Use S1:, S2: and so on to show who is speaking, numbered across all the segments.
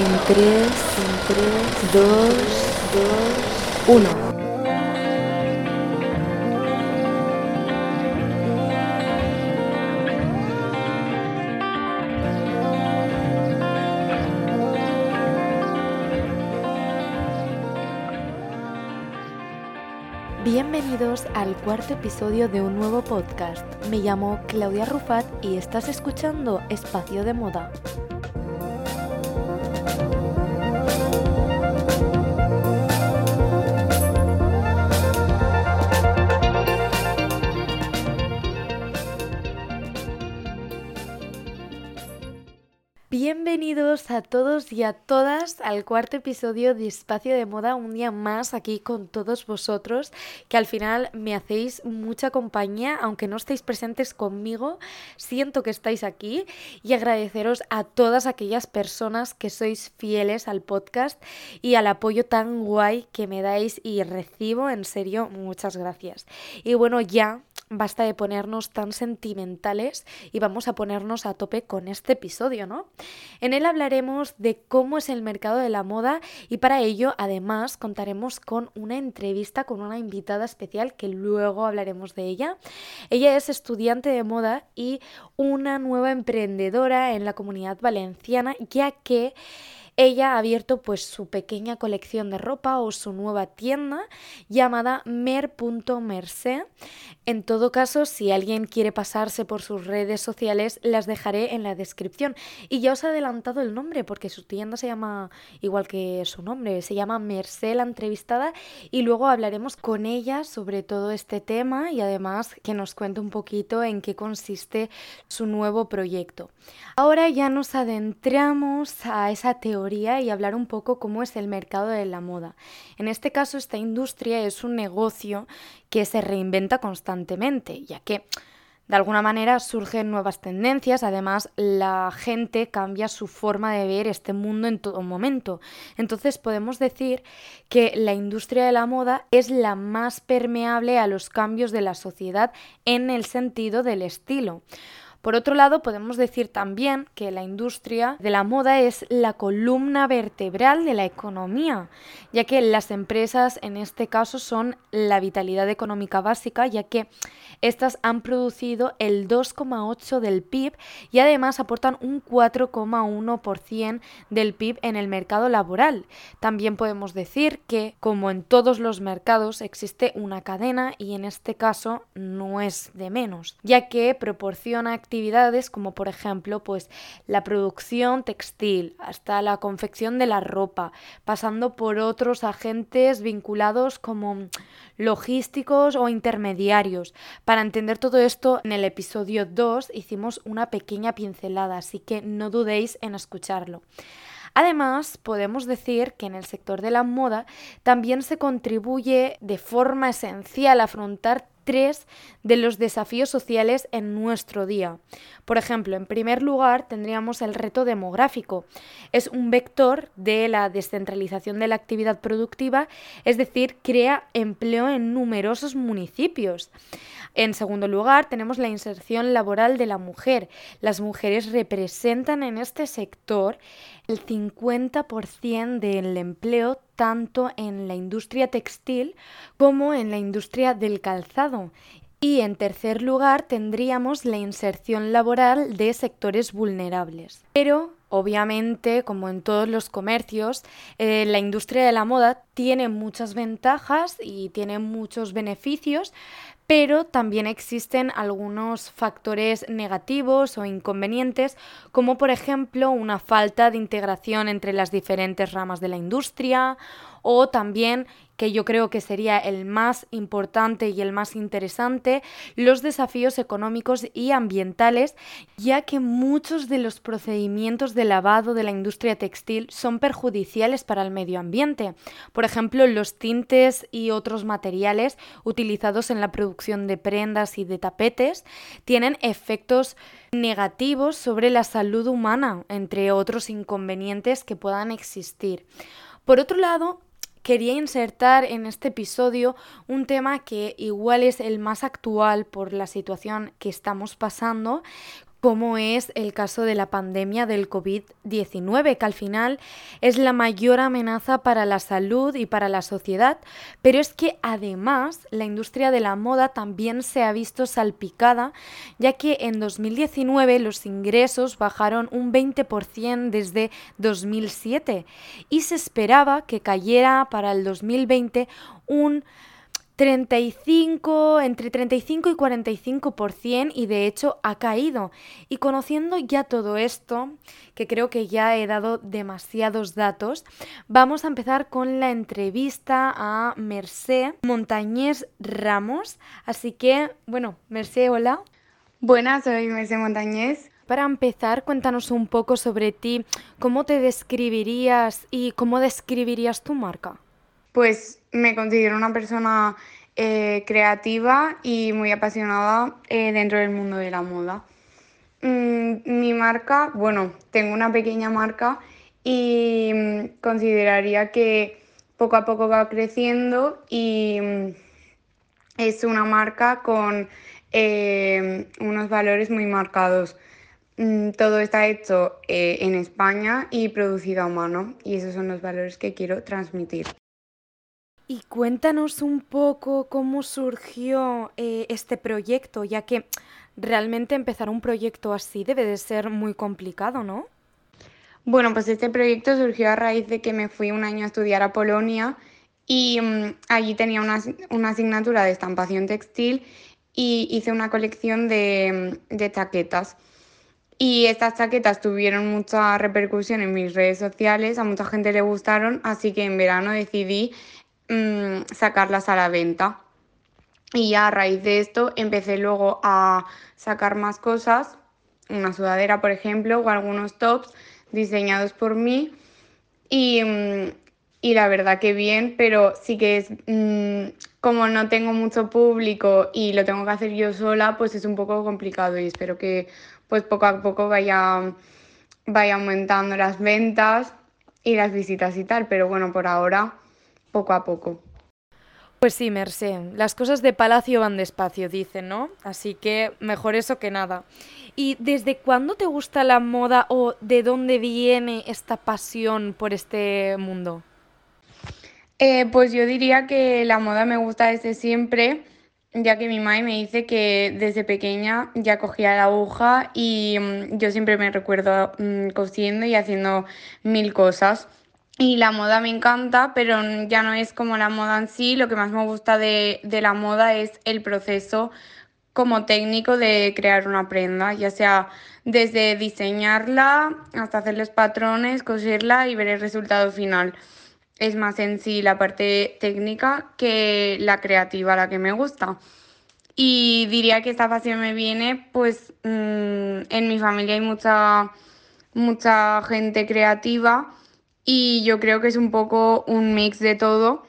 S1: En 3, en 3, 2, 2, 1. Bienvenidos al cuarto episodio de un nuevo podcast. Me llamo Claudia Rufat y estás escuchando Espacio de Moda. A todos y a todas al cuarto episodio de Espacio de Moda, un día más aquí con todos vosotros, que al final me hacéis mucha compañía, aunque no estéis presentes conmigo, siento que estáis aquí y agradeceros a todas aquellas personas que sois fieles al podcast y al apoyo tan guay que me dais y recibo, en serio, muchas gracias. Y bueno, ya basta de ponernos tan sentimentales y vamos a ponernos a tope con este episodio, ¿no? En él hablaremos de cómo es el mercado de la moda y para ello además contaremos con una entrevista con una invitada especial que luego hablaremos de ella. Ella es estudiante de moda y una nueva emprendedora en la comunidad valenciana ya que ella ha abierto pues su pequeña colección de ropa o su nueva tienda llamada mer.merce. En todo caso, si alguien quiere pasarse por sus redes sociales, las dejaré en la descripción. Y ya os he adelantado el nombre porque su tienda se llama igual que su nombre, se llama Mercé la entrevistada y luego hablaremos con ella sobre todo este tema y además que nos cuente un poquito en qué consiste su nuevo proyecto. Ahora ya nos adentramos a esa teoría y hablar un poco cómo es el mercado de la moda. En este caso, esta industria es un negocio que se reinventa constantemente, ya que de alguna manera surgen nuevas tendencias, además la gente cambia su forma de ver este mundo en todo momento. Entonces podemos decir que la industria de la moda es la más permeable a los cambios de la sociedad en el sentido del estilo. Por otro lado, podemos decir también que la industria de la moda es la columna vertebral de la economía, ya que las empresas en este caso son la vitalidad económica básica, ya que estas han producido el 2,8% del PIB y además aportan un 4,1% del PIB en el mercado laboral. También podemos decir que, como en todos los mercados, existe una cadena y en este caso no es de menos, ya que proporciona actividades como por ejemplo pues la producción textil hasta la confección de la ropa, pasando por otros agentes vinculados como logísticos o intermediarios. Para entender todo esto, en el episodio 2 hicimos una pequeña pincelada, así que no dudéis en escucharlo. Además, podemos decir que en el sector de la moda también se contribuye de forma esencial a afrontar tres de los desafíos sociales en nuestro día. Por ejemplo, en primer lugar tendríamos el reto demográfico. Es un vector de la descentralización de la actividad productiva, es decir, crea empleo en numerosos municipios. En segundo lugar, tenemos la inserción laboral de la mujer. Las mujeres representan en este sector el 50% del empleo tanto en la industria textil como en la industria del calzado. Y en tercer lugar tendríamos la inserción laboral de sectores vulnerables. Pero Obviamente, como en todos los comercios, eh, la industria de la moda tiene muchas ventajas y tiene muchos beneficios, pero también existen algunos factores negativos o inconvenientes, como por ejemplo una falta de integración entre las diferentes ramas de la industria o también que yo creo que sería el más importante y el más interesante, los desafíos económicos y ambientales, ya que muchos de los procedimientos de lavado de la industria textil son perjudiciales para el medio ambiente. Por ejemplo, los tintes y otros materiales utilizados en la producción de prendas y de tapetes tienen efectos negativos sobre la salud humana, entre otros inconvenientes que puedan existir. Por otro lado, quería insertar en este episodio un tema que igual es el más actual por la situación que estamos pasando, como es el caso de la pandemia del COVID-19, que al final es la mayor amenaza para la salud y para la sociedad, pero es que además la industria de la moda también se ha visto salpicada, ya que en 2019 los ingresos bajaron un 20% desde 2007 y se esperaba que cayera para el 2020 un 35, entre 35 y 45% y de hecho ha caído. Y conociendo ya todo esto, que creo que ya he dado demasiados datos, vamos a empezar con la entrevista a Mercé Montañés Ramos. Así que, bueno, Mercé, hola.
S2: Buenas, soy Mercé Montañés.
S1: Para empezar, cuéntanos un poco sobre ti, cómo te describirías y cómo describirías tu marca.
S2: Pues me considero una persona eh, creativa y muy apasionada eh, dentro del mundo de la moda. Mm, mi marca, bueno, tengo una pequeña marca y mm, consideraría que poco a poco va creciendo y mm, es una marca con eh, unos valores muy marcados. Todo está hecho en España y producido a mano y esos son los valores que quiero transmitir.
S1: Y cuéntanos un poco cómo surgió eh, este proyecto, ya que realmente empezar un proyecto así debe de ser muy complicado, ¿no?
S2: Bueno, pues este proyecto surgió a raíz de que me fui un año a estudiar a Polonia y mm, allí tenía una, asignatura de estampación textil y hice una colección de, mm, de chaquetas. Y estas chaquetas tuvieron mucha repercusión en mis redes sociales, a mucha gente le gustaron, así que en verano decidí Mm, sacarlas a la venta. Y ya a raíz de esto empecé luego a sacar más cosas, una sudadera por ejemplo, o algunos tops diseñados por mí. Y, mm, y la verdad que bien, pero sí que es mm, como no tengo mucho público y lo tengo que hacer yo sola, pues es un poco complicado y espero que pues poco a poco vaya, vaya aumentando las ventas y las visitas y tal, pero bueno, por ahora poco a poco.
S1: Pues sí, Mercé, las cosas de palacio van despacio, dicen, ¿no? Así que mejor eso que nada. ¿Y desde cuándo te gusta la moda o de dónde viene esta pasión por este mundo?
S2: Eh, pues yo diría que la moda me gusta desde siempre, ya que mi madre me dice que desde pequeña ya cogía la aguja y mm, yo siempre me recuerdo mm, cosiendo y haciendo mil cosas. Y la moda me encanta, pero ya no es como la moda en sí. Lo que más me gusta de, la moda es el proceso como técnico de crear una prenda, ya sea desde diseñarla hasta hacer los patrones, coserla y ver el resultado final. Es más en sí la parte técnica que la creativa, la que me gusta. Y diría que esta pasión me viene, pues mm, en mi familia hay mucha, mucha gente creativa y yo creo que es un poco un mix de todo.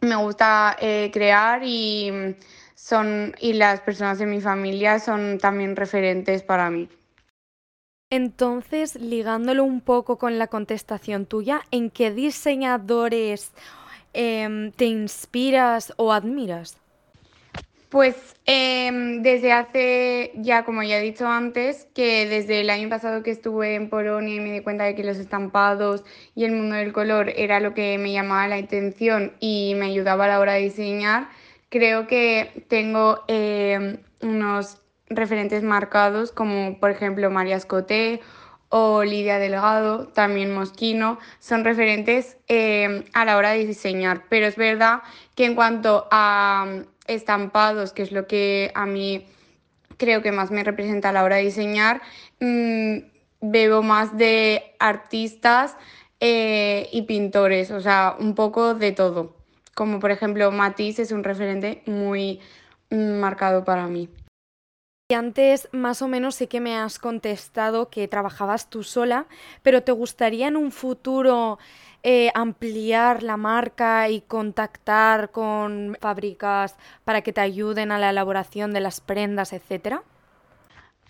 S2: Me gusta eh, crear y, son, y las personas de mi familia son también referentes para mí.
S1: Entonces, ligándolo un poco con la contestación tuya, ¿en qué diseñadores em, te inspiras o admiras?
S2: Pues em, desde hace ya, como ya he dicho antes, que desde el año pasado que estuve en Polonia y me di cuenta de que los estampados y el mundo del color era lo que me llamaba la atención y me ayudaba a la hora de diseñar, creo que tengo em, unos referentes marcados como por ejemplo María Escoté o Lidia Delgado, también Mosquino, son referentes em, a la hora de diseñar. Pero es verdad que en cuanto a estampados, que es lo que a mí creo que más me representa a la hora de diseñar, mm, bebo más de artistas eh, y pintores, o sea, un poco de todo. Como por ejemplo Matisse es un referente muy mm, marcado para mí.
S1: Y antes más o menos sé que me has contestado que trabajabas tú sola, pero ¿te gustaría en un futuro eh, ampliar la marca y contactar con fábricas para que te ayuden a la elaboración de las prendas, etcétera?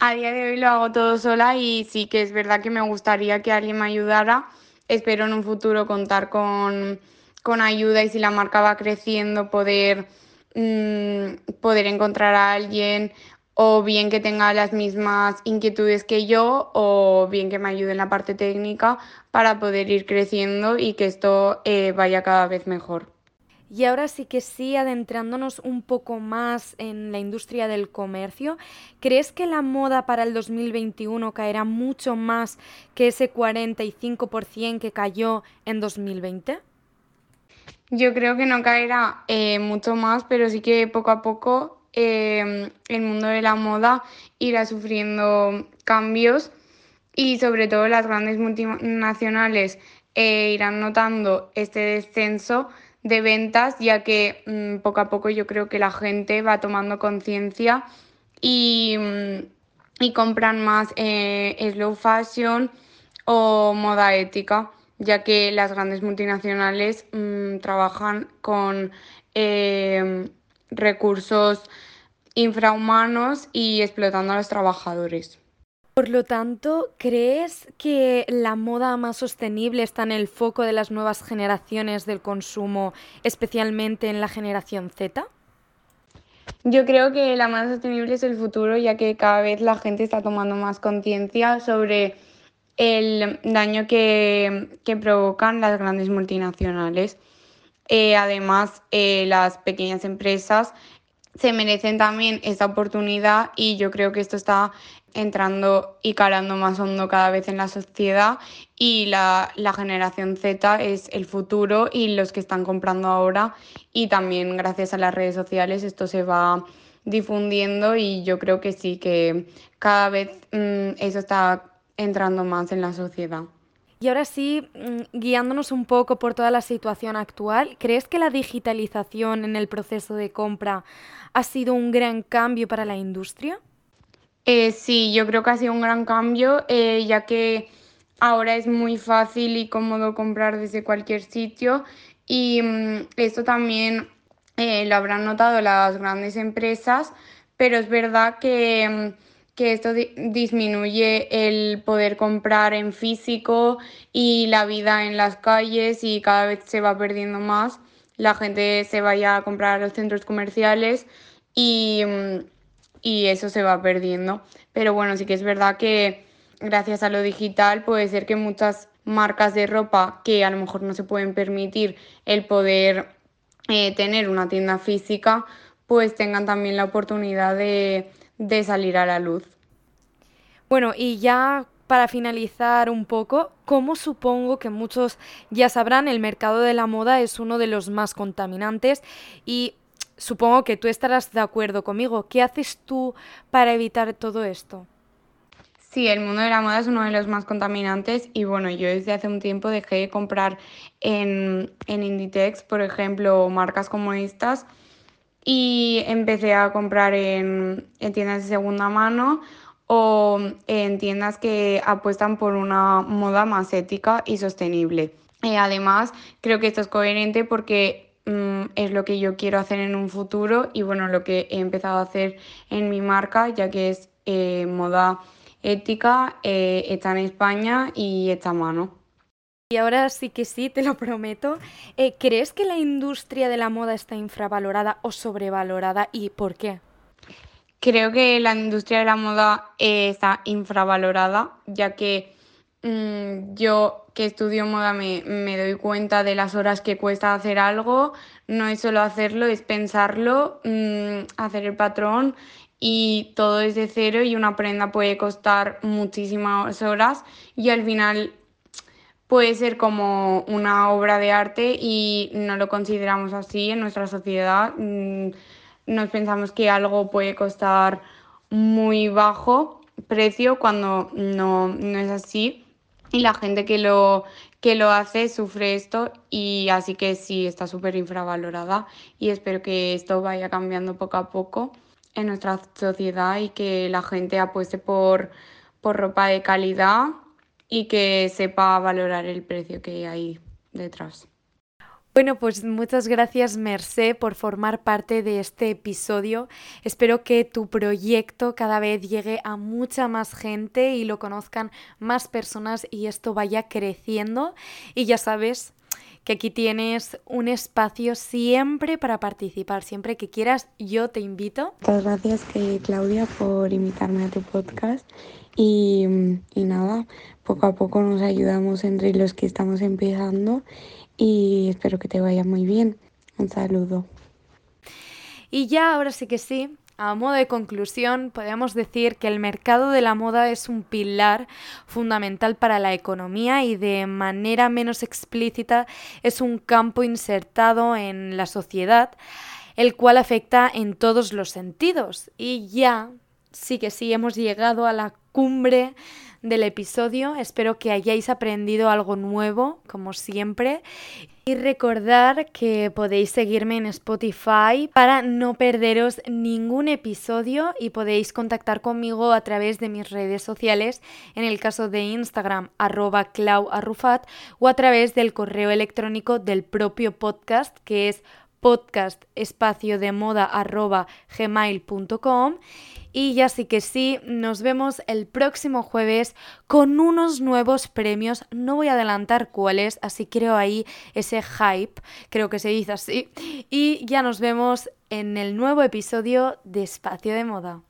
S2: A día de hoy lo hago todo sola y sí que es verdad que me gustaría que alguien me ayudara. Espero en un futuro contar con, ayuda y si la marca va creciendo poder, mm, poder encontrar a alguien o bien que tenga las mismas inquietudes que yo o bien que me ayude en la parte técnica para poder ir creciendo y que esto eh, vaya cada vez mejor.
S1: Y ahora sí que sí, adentrándonos un poco más en la industria del comercio, ¿crees que la moda para el 2021 caerá mucho más que ese 45% que cayó en 2020?
S2: Yo creo que no caerá eh, mucho más, pero sí que poco a poco em, el mundo de la moda irá sufriendo cambios y sobre todo las grandes multinacionales eh, irán notando este descenso de ventas, ya que mm, poco a poco yo creo que la gente va tomando conciencia y, mm, compran más eh, slow fashion o moda ética, ya que las grandes multinacionales mm, trabajan con eh, recursos infrahumanos y explotando a los trabajadores.
S1: Por lo tanto, ¿crees que la moda más sostenible está en el foco de las nuevas generaciones del consumo, especialmente en la generación Z?
S2: Yo creo que la moda sostenible es el futuro, ya que cada vez la gente está tomando más conciencia sobre el daño que, provocan las grandes multinacionales. Eh, además, eh, las pequeñas empresas se merecen también esta oportunidad y yo creo que esto está entrando y calando más hondo cada vez en la sociedad y la, generación Z es el futuro y los que están comprando ahora y también gracias a las redes sociales esto se va difundiendo y yo creo que sí, que cada vez mm, eso está entrando más en la sociedad.
S1: Y ahora sí, mm, guiándonos un poco por toda la situación actual, ¿crees que la digitalización en el proceso de compra ha sido un gran cambio para la industria?
S2: Eh, sí, yo creo que ha sido un gran cambio, eh, ya que ahora es muy fácil y cómodo comprar desde cualquier sitio y mm, esto también eh, lo habrán notado las grandes empresas, pero es verdad que, mm, que esto disminuye el poder comprar en físico y la vida en las calles y cada vez se va perdiendo más. La gente se vaya a comprar a los centros comerciales y y eso se va perdiendo. Pero bueno, sí que es verdad que gracias a lo digital puede ser que muchas marcas de ropa que a lo mejor no se pueden permitir el poder eh, tener una tienda física, pues tengan también la oportunidad de, de salir a la luz.
S1: Bueno, y ya para finalizar un poco, como supongo que muchos ya sabrán, el mercado de la moda es uno de los más contaminantes y supongo que tú estarás de acuerdo conmigo. ¿Qué haces tú para evitar todo esto?
S2: Sí, el mundo de la moda es uno de los más contaminantes y bueno, yo desde hace un tiempo dejé de comprar en, en Inditex, por ejemplo, marcas como estas y empecé a comprar en, tiendas de segunda mano o en tiendas que apuestan por una moda más ética y sostenible. Eh, además, creo que esto es coherente porque Mm, es lo que yo quiero hacer en un futuro y bueno, lo que he empezado a hacer en mi marca, ya que es eh, moda ética, eh, está en España y está a mano.
S1: Y ahora sí que sí, te lo prometo. Eh, ¿Crees que la industria de la moda está infravalorada o sobrevalorada y por qué?
S2: Creo que la industria de la moda está infravalorada, ya que mm, yo que estudio moda me, doy cuenta de las horas que cuesta hacer algo. No es solo hacerlo, es pensarlo, mm, hacer el patrón y todo es de cero y una prenda puede costar muchísimas horas y al final puede ser como una obra de arte y no lo consideramos así en nuestra sociedad. Mm, nos pensamos que algo puede costar muy bajo precio cuando no, no es así y la gente que lo, que lo hace sufre esto y así que sí, está súper infravalorada y espero que esto vaya cambiando poco a poco en nuestra sociedad y que la gente apueste por, por ropa de calidad y que sepa valorar el precio que hay detrás.
S1: Bueno, pues muchas gracias Mercé por formar parte de este episodio. Espero que tu proyecto cada vez llegue a mucha más gente y lo conozcan más personas y esto vaya creciendo. Y ya sabes, que aquí tienes un espacio siempre para participar. Siempre que quieras, yo te invito.
S2: Muchas gracias, que, Claudia, por invitarme a tu podcast. Y, y nada, poco a poco nos ayudamos entre los que estamos empezando y espero que te vaya muy bien. Un saludo.
S1: Y ya, ahora sí que sí, a modo de conclusión, podemos decir que el mercado de la moda es un pilar fundamental para la economía y de manera menos explícita es un campo insertado en la sociedad, el cual afecta en todos los sentidos. Y ya, sí que sí, hemos llegado a la cumbre del episodio. Espero que hayáis aprendido algo nuevo, como siempre. Y recordar que podéis seguirme en Spotify para no perderos ningún episodio y podéis contactar conmigo a través de mis redes sociales, en el caso de Instagram, arroba o a través del correo electrónico del propio podcast, que es podcast espacio de moda arroba gmail.com y ya sí que sí, nos vemos el próximo jueves con unos nuevos premios. No voy a adelantar cuáles, así creo ahí ese hype, creo que se dice así. Y ya nos vemos en el nuevo episodio de Espacio de Moda.